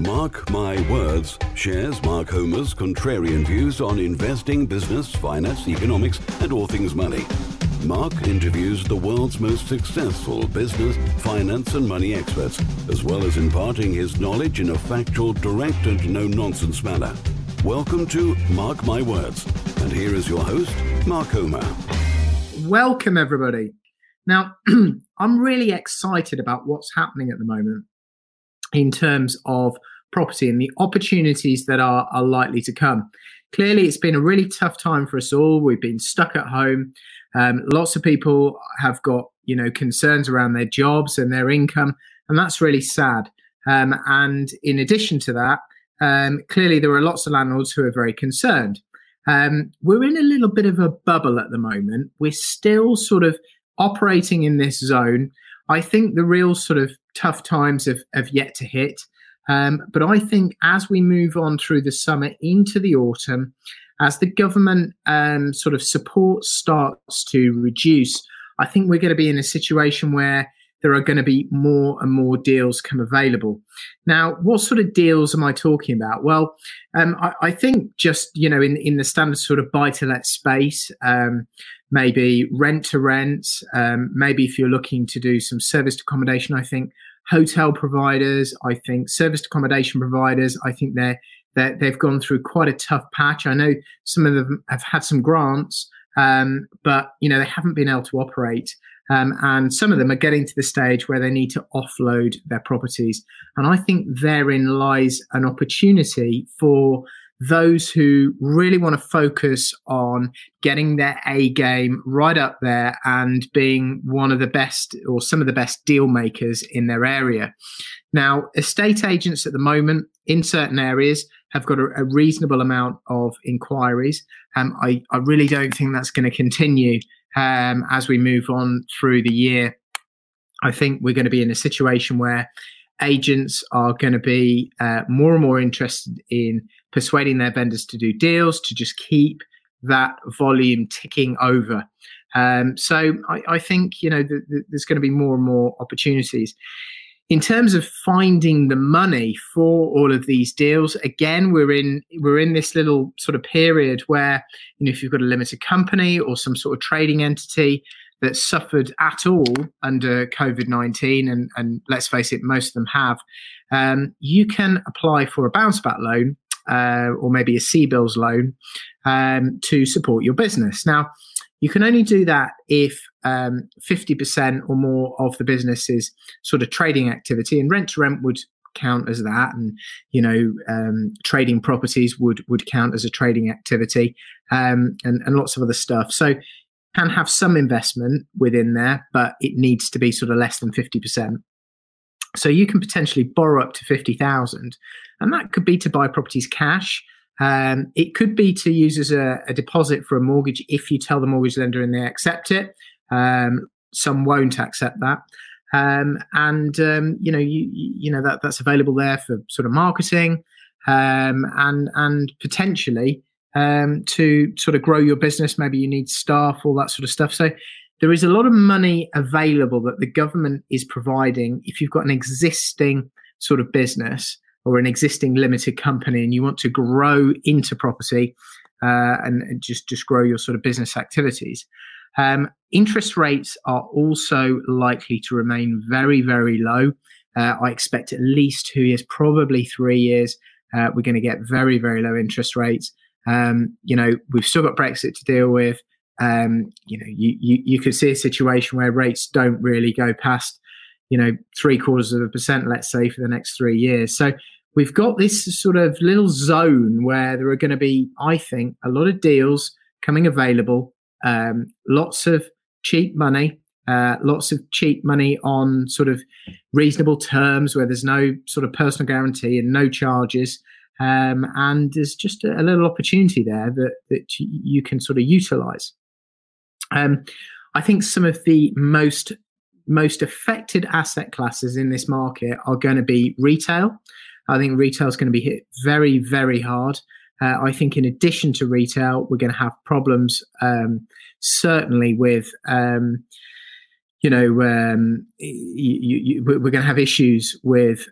Mark My Words shares Mark Homer's contrarian views on investing, business, finance, economics, and all things money. Mark interviews the world's most successful business, finance, and money experts, as well as imparting his knowledge in a factual, direct, and no nonsense manner. Welcome to Mark My Words. And here is your host, Mark Homer. Welcome, everybody. Now, I'm really excited about what's happening at the moment in terms of property and the opportunities that are, are likely to come. Clearly, it's been a really tough time for us all. We've been stuck at home. Um, lots of people have got you know concerns around their jobs and their income, and that's really sad. Um, and in addition to that, um, clearly there are lots of landlords who are very concerned. Um, we're in a little bit of a bubble at the moment. We're still sort of operating in this zone. I think the real sort of tough times have, have yet to hit. Um, but I think as we move on through the summer into the autumn, as the government um, sort of support starts to reduce, I think we're going to be in a situation where there are going to be more and more deals come available. Now, what sort of deals am I talking about? Well, um, I, I, think just you know in in the standard sort of buy to let space, um, maybe rent to rent, um, maybe if you're looking to do some serviced accommodation, I think hotel providers, I think serviced accommodation providers, I think they're, they're they've gone through quite a tough patch. I know some of them have had some grants, um, but you know they haven't been able to operate. Um, and some of them are getting to the stage where they need to offload their properties. And I think therein lies an opportunity for those who really want to focus on getting their A game right up there and being one of the best or some of the best deal makers in their area. Now, estate agents at the moment in certain areas have got a, a reasonable amount of inquiries. Um, I, I really don't think that's going to continue um, as we move on through the year. I think we're going to be in a situation where agents are going to be uh, more and more interested in persuading their vendors to do deals to just keep that volume ticking over. Um, so I, I, think you know th- th- there's going to be more and more opportunities. In terms of finding the money for all of these deals, again we're in we're in this little sort of period where you know if you've got a limited company or some sort of trading entity that suffered at all under COVID 19, and, and let's face it, most of them have, um, you can apply for a bounce back loan uh, or maybe a CBILS loan um, to support your business. Now, you can only do that if um, 50% or more of the business is sort of trading activity, and rent to rent would count as that and you know um, trading properties would would count as a trading activity um, and, and lots of other stuff so can have some investment within there but it needs to be sort of less than 50% so you can potentially borrow up to 50,000 and that could be to buy properties cash. Um, it could be to use as a, a, deposit for a mortgage if you tell the mortgage lender and they accept it. Um, some won't accept that. Um, and um, you know, you you know that that's available there for sort of marketing, um, and and potentially um, to sort of grow your business. Maybe you need staff, all that sort of stuff. So there is a lot of money available that the government is providing if you've got an existing sort of business or an existing limited company and you want to grow into property uh, and just just grow your sort of business activities. Um, interest rates are also likely to remain very very low. Uh, I expect at least two years, probably three years. Uh, we're going to get very very low interest rates. Um, you know, we've still got Brexit to deal with um, you know, you, you, you could see a situation where rates don't really go past, you know, three quarters of a percent, let's say, for the next three years. So we've got this sort of little zone where there are going to be, I think, a lot of deals coming available, um, lots of cheap money, uh, lots of cheap money on sort of reasonable terms where there's no sort of personal guarantee and no charges. Um, and there's just a, a, little opportunity there that, that you can sort of utilize. Um, I think some of the most most affected asset classes in this market are going to be retail. I think retail is going to be hit very, very hard. Uh, I think, in addition to retail, we're going to have problems um, certainly with, um, you know, um, you, you, we're going to have issues with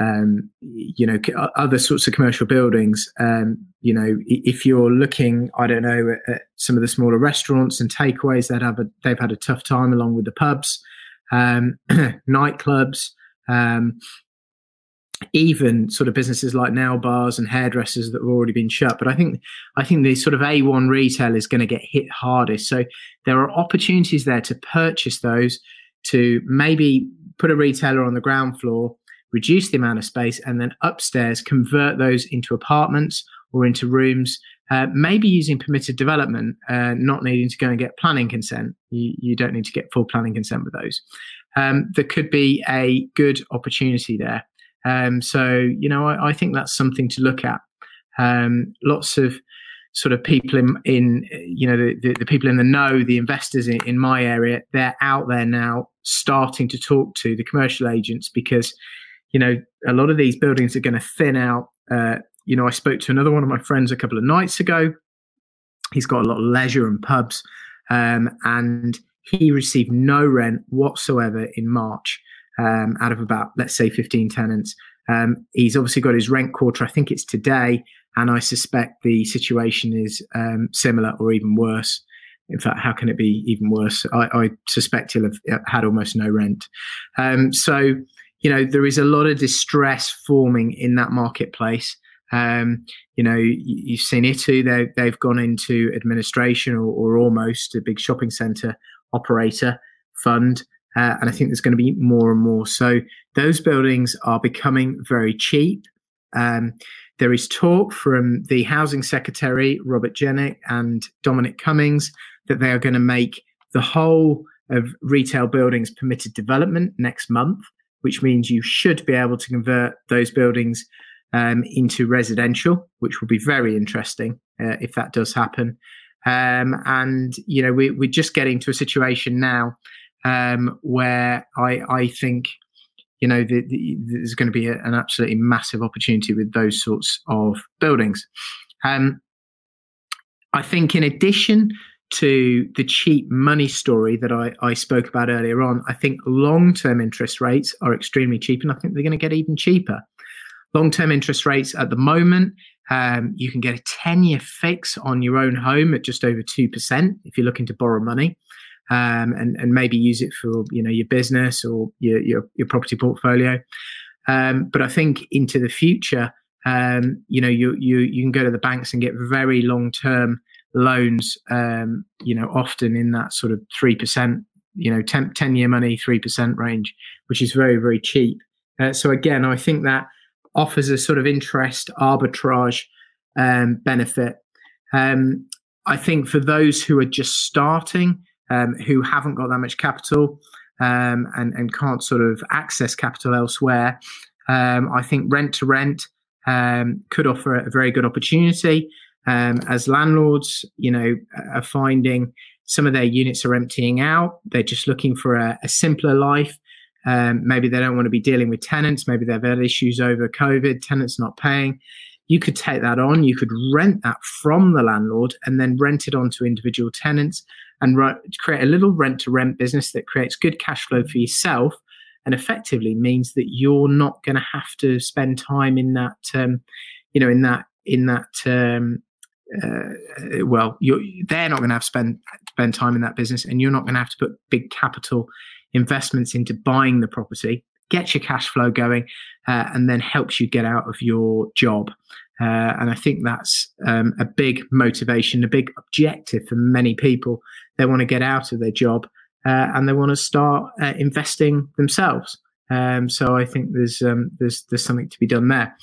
um, you know, other sorts of commercial buildings. Um, you know, if you're looking, I don't know, at, some of the smaller restaurants and takeaways that have a, they've had a tough time along with the pubs, um, nightclubs, um, even sort of businesses like nail bars and hairdressers that have already been shut. But I think I think the sort of A1 retail is going to get hit hardest. So there are opportunities there to purchase those, to maybe put a retailer on the ground floor, reduce the amount of space, and then upstairs convert those into apartments or into rooms. Uh, maybe using permitted development, uh, not needing to go and get planning consent. You, you don't need to get full planning consent with those. Um, there could be a good opportunity there. Um, so, you know, I, I, think that's something to look at. Um, lots of sort of people in, in you know, the, the, the people in the know, the investors in, in, my area, they're out there now starting to talk to the commercial agents because, you know, a lot of these buildings are going to thin out. Uh, you know, I spoke to another one of my friends a couple of nights ago. He's got a lot of leisure and pubs, um, and he received no rent whatsoever in March um, out of about, let's say, 15 tenants. Um, he's obviously got his rent quarter. I think it's today. And I suspect the situation is um, similar or even worse. In fact, how can it be even worse? I, I suspect he'll have uh, had almost no rent. Um, so, you know, there is a lot of distress forming in that marketplace. Um, you know, you, have seen Intu, they, they've gone into administration or, or almost a big shopping centre operator fund. Uh, and I think there's going to be more and more. So those buildings are becoming very cheap. Um, there is talk from the housing secretary, Robert Jenrick, and Dominic Cummings that they are going to make the whole of retail buildings permitted development next month, which means you should be able to convert those buildings um, into residential, which will be very interesting uh, if that does happen. Um, and, you know, we, we're just getting to a situation now um, where I, I think you know the, the, there's going to be a, an absolutely massive opportunity with those sorts of buildings. Um, I think in addition to the cheap money story that I, I spoke about earlier on, I think long-term interest rates are extremely cheap, and I think they're going to get even cheaper. Long-term interest rates at the moment, um, you can get a 10-year fix on your own home at just over two percent if you're looking to borrow money um, and and maybe use it for you know your business or your your, your property portfolio. Um, but I think into the future, um, you know, you you you can go to the banks and get very long term loans. Um, you know, often in that sort of three percent, you know, 10, 10 year money, three percent range, which is very very cheap. Uh, so again, I think that offers a sort of interest arbitrage um, benefit. Um, I think for those who are just starting, um, who haven't got that much capital um, and, and can't sort of access capital elsewhere. Um, I think rent to rent could offer a very good opportunity. Um, as landlords, you know, are finding some of their units are emptying out. They're just looking for a, a simpler life. Um, maybe they don't want to be dealing with tenants. Maybe they've had issues over COVID, tenants not paying you could take that on you could rent that from the landlord and then rent it on to individual tenants and create a little rent to rent business that creates good cash flow for yourself and effectively means that you're not going to have to spend time in that um, you know in that in that um, uh, well they're not going to have spend spend time in that business and you're not going to have to put big capital investments into buying the property gets your cash flow going, uh, and then helps you get out of your job. Uh, and I think that's um, a big motivation, a big objective for many people. They want to get out of their job uh, and they want to start uh, investing themselves. Um, so I think there's um, there's there's something to be done there.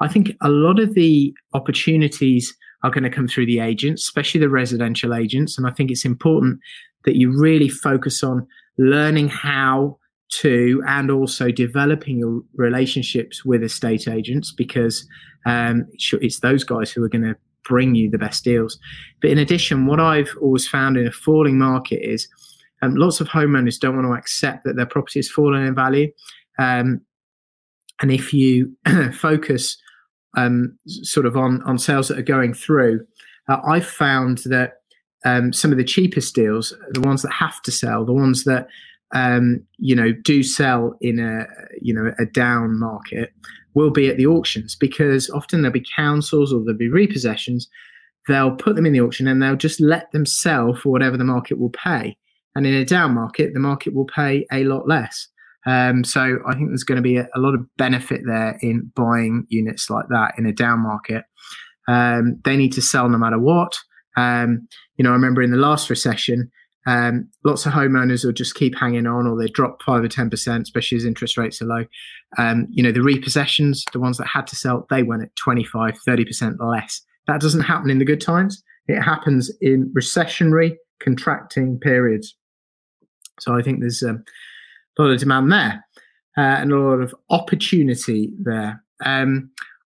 I think a lot of the opportunities are going to come through the agents, especially the residential agents. And I think it's important that you really focus on learning how to and also developing your relationships with estate agents because um, it's those guys who are going to bring you the best deals. But in addition, what I've always found in a falling market is um, lots of homeowners don't want to accept that their property has fallen in value. Um, and if you focus um, sort of on, on sales that are going through, uh, I've found that um, some of the cheapest deals, the ones that have to sell, the ones that um, you know, do sell in a you know a down market will be at the auctions because often there'll be councils or there'll be repossessions. They'll put them in the auction and they'll just let them sell for whatever the market will pay. And in a down market, the market will pay a lot less. Um, so I think there's going to be a, a, lot of benefit there in buying units like that in a down market. Um, they need to sell no matter what. Um, you know, I remember in the last recession, um, lots of homeowners will just keep hanging on, or they drop five or ten percent, especially as interest rates are low. Um, you know, the repossessions, the ones that had to sell, they went at 25, 30 percent less. That doesn't happen in the good times. It happens in recessionary, contracting periods. So I think there's um, a lot of demand there uh, and a lot of opportunity there. Um,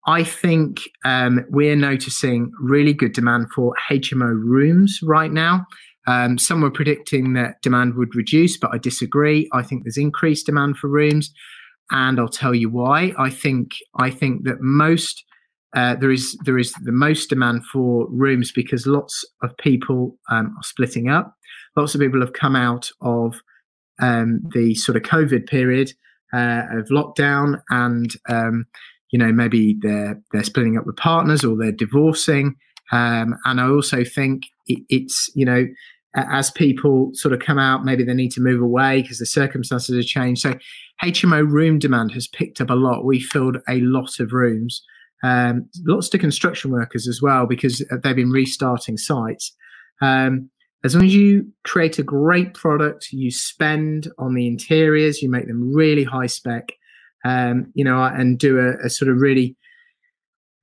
I think um, we're noticing really good demand for HMO rooms right now. Um, some were predicting that demand would reduce, but I disagree. I think there's increased demand for rooms, and I'll tell you why. I think I think that most uh, there is there is the most demand for rooms because lots of people um, are splitting up. Lots of people have come out of um, the sort of COVID period uh, of lockdown, and um, you know maybe they're they're splitting up with partners or they're divorcing. Um, and I also think it, it's you know as people sort of come out, maybe they need to move away because the circumstances have changed. So HMO room demand has picked up a lot. We filled a lot of rooms, um, lots to construction workers as well because they've been restarting sites. Um, as long as you create a great product, you spend on the interiors, you make them really high spec, um, you know, and do a, a sort of really,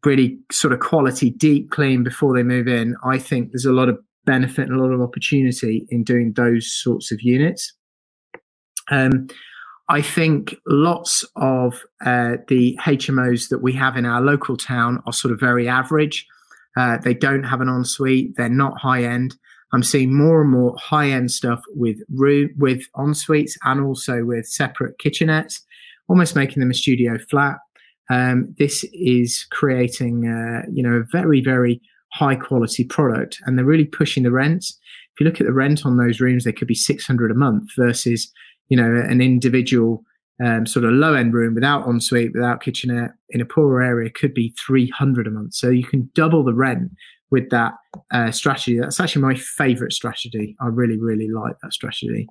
really sort of quality deep clean before they move in. I think there's a lot of benefit and a lot of opportunity in doing those sorts of units. Um, I think lots of uh, the HMOs that we have in our local town are sort of very average. Uh, they don't have an ensuite. They're not high end. I'm seeing more and more high end stuff with room with en suites and also with separate kitchenettes, almost making them a studio flat. Um, this is creating, uh, you know, a very very high quality product, and they're really pushing the rents. If you look at the rent on those rooms, they could be 600 a month versus, you know, an individual um, sort of low end room without ensuite, without kitchenette in a poorer area could be 300 a month. So you can double the rent with that uh, strategy. That's actually my favorite strategy. I really, really like that strategy.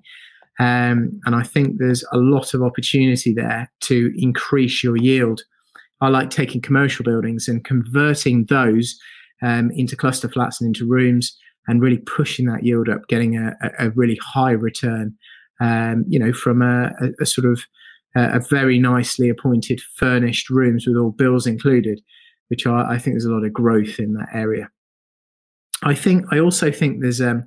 Um, and I think there's a lot of opportunity there to increase your yield. I like taking commercial buildings and converting those um, into cluster flats and into rooms and really pushing that yield up, getting a, a really high return, um, you know, from a, a, a sort of a very nicely appointed furnished rooms with all bills included, which I, I think there's a lot of growth in that area. I think I also think there's um,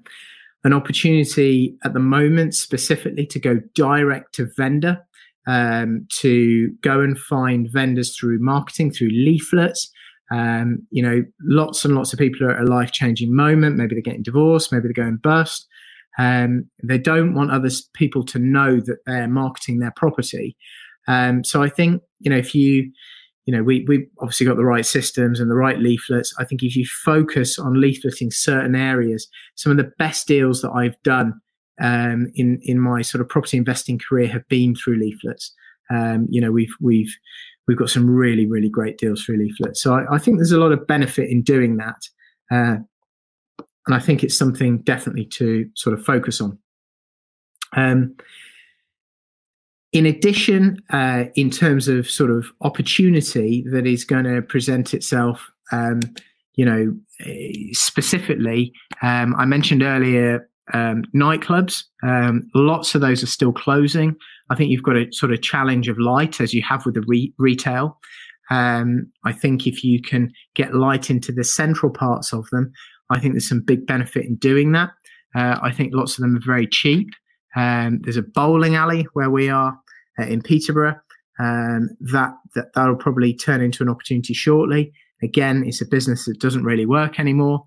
an opportunity at the moment specifically to go direct to vendor, um, to go and find vendors through marketing, through leaflets. Um, you know, lots and lots of people are at a life changing moment. Maybe they're getting divorced, maybe they're going bust. Um, they don't want other people to know that they're marketing their property. Um, so I think you know if you you know, we we obviously got the right systems and the right leaflets. I think if you focus on leafleting certain areas, some of the best deals that I've done um, in in my sort of property investing career have been through leaflets. Um, you know, we've we've we've got some really really great deals through leaflets. So I, I think there's a lot of benefit in doing that, uh, and I think it's something definitely to sort of focus on. Um, in addition, uh, in terms of sort of opportunity that is going to present itself, um, you know, specifically, um, I mentioned earlier um, nightclubs. Um, lots of those are still closing. I think you've got a sort of challenge of light as you have with the re- retail. Um, I think if you can get light into the central parts of them, I think there's some big benefit in doing that. Uh, I think lots of them are very cheap. Um, there's a bowling alley where we are uh, in Peterborough. Um, that, that that'll probably turn into an opportunity shortly. Again, it's a business that doesn't really work anymore.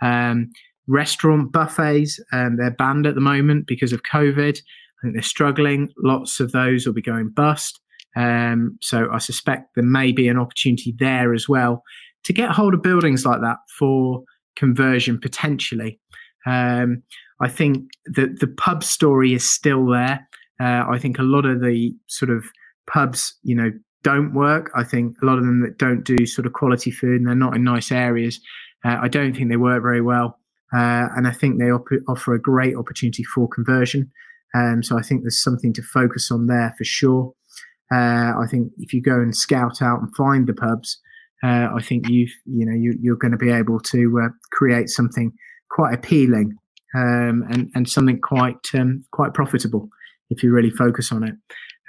Um, restaurant buffets, um, they're banned at the moment because of COVID. I think they're struggling. Lots of those will be going bust. Um, so I suspect there may be an opportunity there as well to get hold of buildings like that for conversion potentially. Um, I think that the pub story is still there. Uh, I think a lot of the sort of pubs, you know, don't work. I think a lot of them that don't do sort of quality food and they're not in nice areas, uh, I don't think they work very well. Uh, and I think they op- offer a great opportunity for conversion. Um, so I think there's something to focus on there for sure. Uh, I think if you go and scout out and find the pubs, uh, I think you've you know you, are going to be able to uh, create something quite appealing um, and and something quite um, quite profitable if you really focus on it.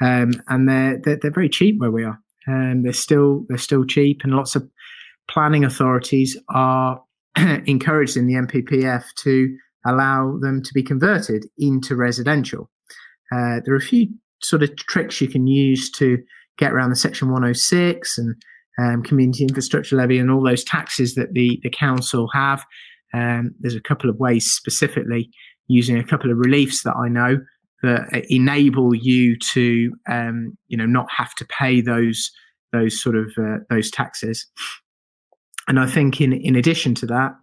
Um, and they're, they're, they're very cheap where we are. And they're still they're still cheap, and lots of planning authorities are encouraged in the NPPF to allow them to be converted into residential. Uh, there are a few sort of tricks you can use to get around the Section 106 and um, community infrastructure levy and all those taxes that the, the council have. Um, there's a couple of ways specifically using a couple of reliefs that I know that enable you to um, you know not have to pay those those sort of uh, those taxes. And I think in in addition to that,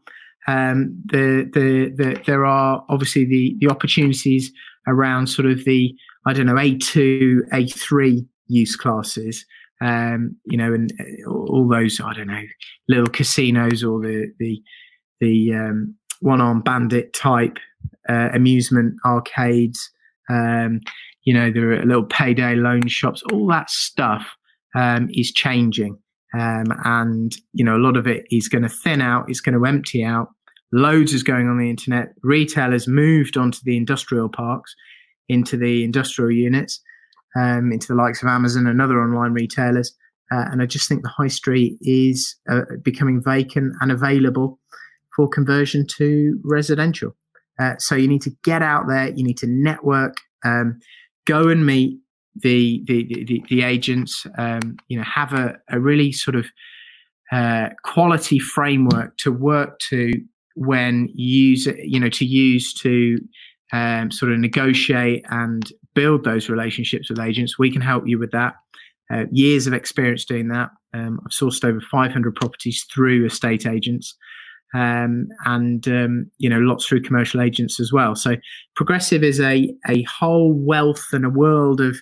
um, the, the, the there are obviously the the opportunities around sort of the I don't know A two A three use classes. Um, you know, and uh, all those I don't know little casinos or the the the um, one arm bandit type uh, amusement arcades um, you know, there are little payday loan shops. All that stuff um, is changing, um, and you know, a lot of it is going to thin out. It's going to empty out. Loads is going on the internet. Retailers moved onto the industrial parks, into the industrial units, um, into the likes of Amazon and other online retailers. Uh, and I just think the high street is uh, becoming vacant and available for conversion to residential. Uh, so you need to get out there. You need to network. Um, go and meet the the the, the agents. Um, you know, have a, a really sort of uh, quality framework to work to when use you know to use to um, sort of negotiate and build those relationships with agents. We can help you with that. Uh, years of experience doing that. Um, I've sourced over 500 properties through estate agents um, and um, you know lots through commercial agents as well. So progressive is a a whole wealth and a world of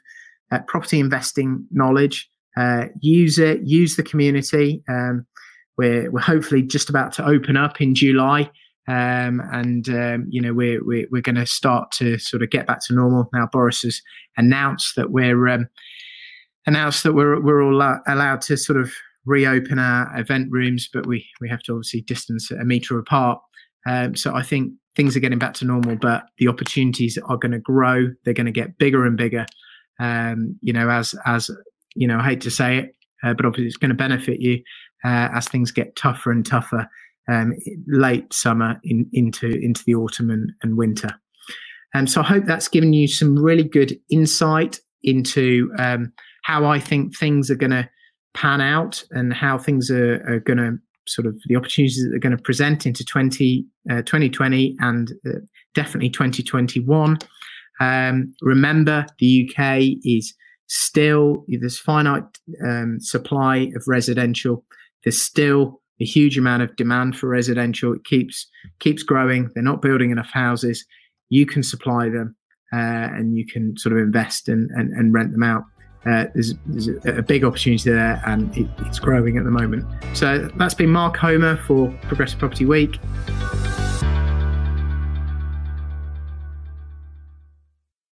uh, property investing knowledge. Uh, use it, use the community. Um, we're we're hopefully just about to open up in July. Um, and um, you know we're we're, we're going to start to sort of get back to normal now. Boris has announced that we're um, announced that we're we're all allowed to sort of reopen our event rooms, but we we have to obviously distance a meter apart. Um, so I think things are getting back to normal, but the opportunities are going to grow. They're going to get bigger and bigger. Um, you know, as as you know, I hate to say it, uh, but obviously it's going to benefit you uh, as things get tougher and tougher um, late summer in, into into the autumn and, and winter. And so I hope that's given you some really good insight into um, how I think things are going to pan out and how things are, are going to sort of the opportunities that they're going to present into 20, uh, 2020 and uh, definitely 2021. Um, remember, the UK is still there's finite um, supply of residential. There's still a huge amount of demand for residential. It keeps keeps growing. They're not building enough houses. You can supply them, uh, and you can sort of invest and, and, and rent them out uh, there's, a big opportunity there and it, it's growing at the moment. So that's been Mark Homer for Progressive Property Week.